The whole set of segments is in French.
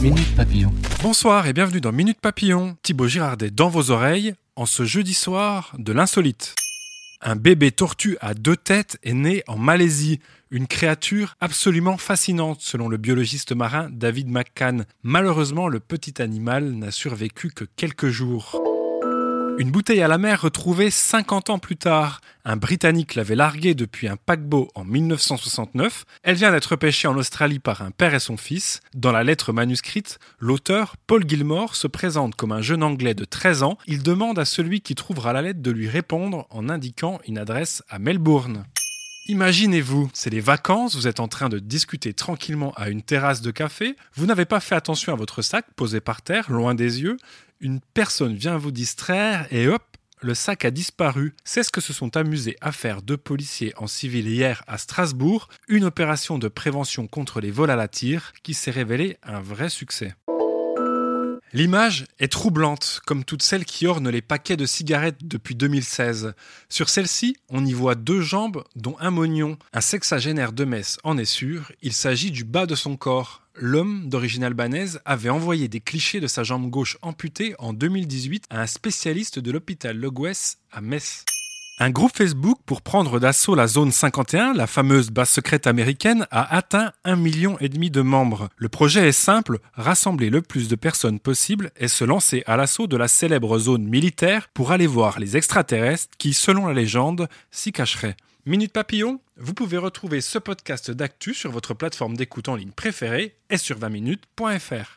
Minute Papillon. Bonsoir et bienvenue dans Minute Papillon. Thibaut Girardet dans vos oreilles en ce jeudi soir de l'insolite. Un bébé tortue à deux têtes est né en Malaisie. Une créature absolument fascinante selon le biologiste marin David McCann. Malheureusement, le petit animal n'a survécu que quelques jours. Une bouteille à la mer retrouvée 50 ans plus tard. Un Britannique l'avait larguée depuis un paquebot en 1969. Elle vient d'être pêchée en Australie par un père et son fils. Dans la lettre manuscrite, l'auteur, Paul Gilmore, se présente comme un jeune Anglais de 13 ans. Il demande à celui qui trouvera la lettre de lui répondre en indiquant une adresse à Melbourne. Imaginez-vous, c'est les vacances, vous êtes en train de discuter tranquillement à une terrasse de café, vous n'avez pas fait attention à votre sac posé par terre, loin des yeux, une personne vient vous distraire et hop, le sac a disparu. C'est ce que se sont amusés à faire deux policiers en civil hier à Strasbourg, une opération de prévention contre les vols à la tire qui s'est révélée un vrai succès. L'image est troublante, comme toutes celles qui ornent les paquets de cigarettes depuis 2016. Sur celle-ci, on y voit deux jambes, dont un mognon. Un sexagénaire de Metz en est sûr, il s'agit du bas de son corps. L'homme, d'origine albanaise, avait envoyé des clichés de sa jambe gauche amputée en 2018 à un spécialiste de l'hôpital Le à Metz. Un groupe Facebook pour prendre d'assaut la zone 51, la fameuse base secrète américaine, a atteint un million et demi de membres. Le projet est simple, rassembler le plus de personnes possible et se lancer à l'assaut de la célèbre zone militaire pour aller voir les extraterrestres qui, selon la légende, s'y cacheraient. Minute Papillon, vous pouvez retrouver ce podcast d'actu sur votre plateforme d'écoute en ligne préférée et sur 20minutes.fr.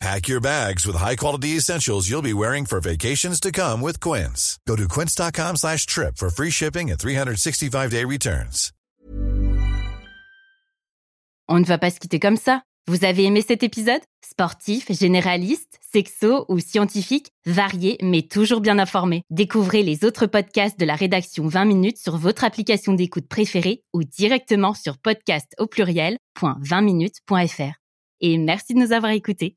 Pack your bags with high-quality essentials you'll be wearing for vacations to come with Quince. Go to quince.com slash trip for free shipping and 365-day returns. On ne va pas se quitter comme ça. Vous avez aimé cet épisode? Sportif, généraliste, sexo ou scientifique, varié mais toujours bien informé. Découvrez les autres podcasts de la rédaction 20 minutes sur votre application d'écoute préférée ou directement sur podcast au pluriel.20minutes.fr. Et merci de nous avoir écoutés.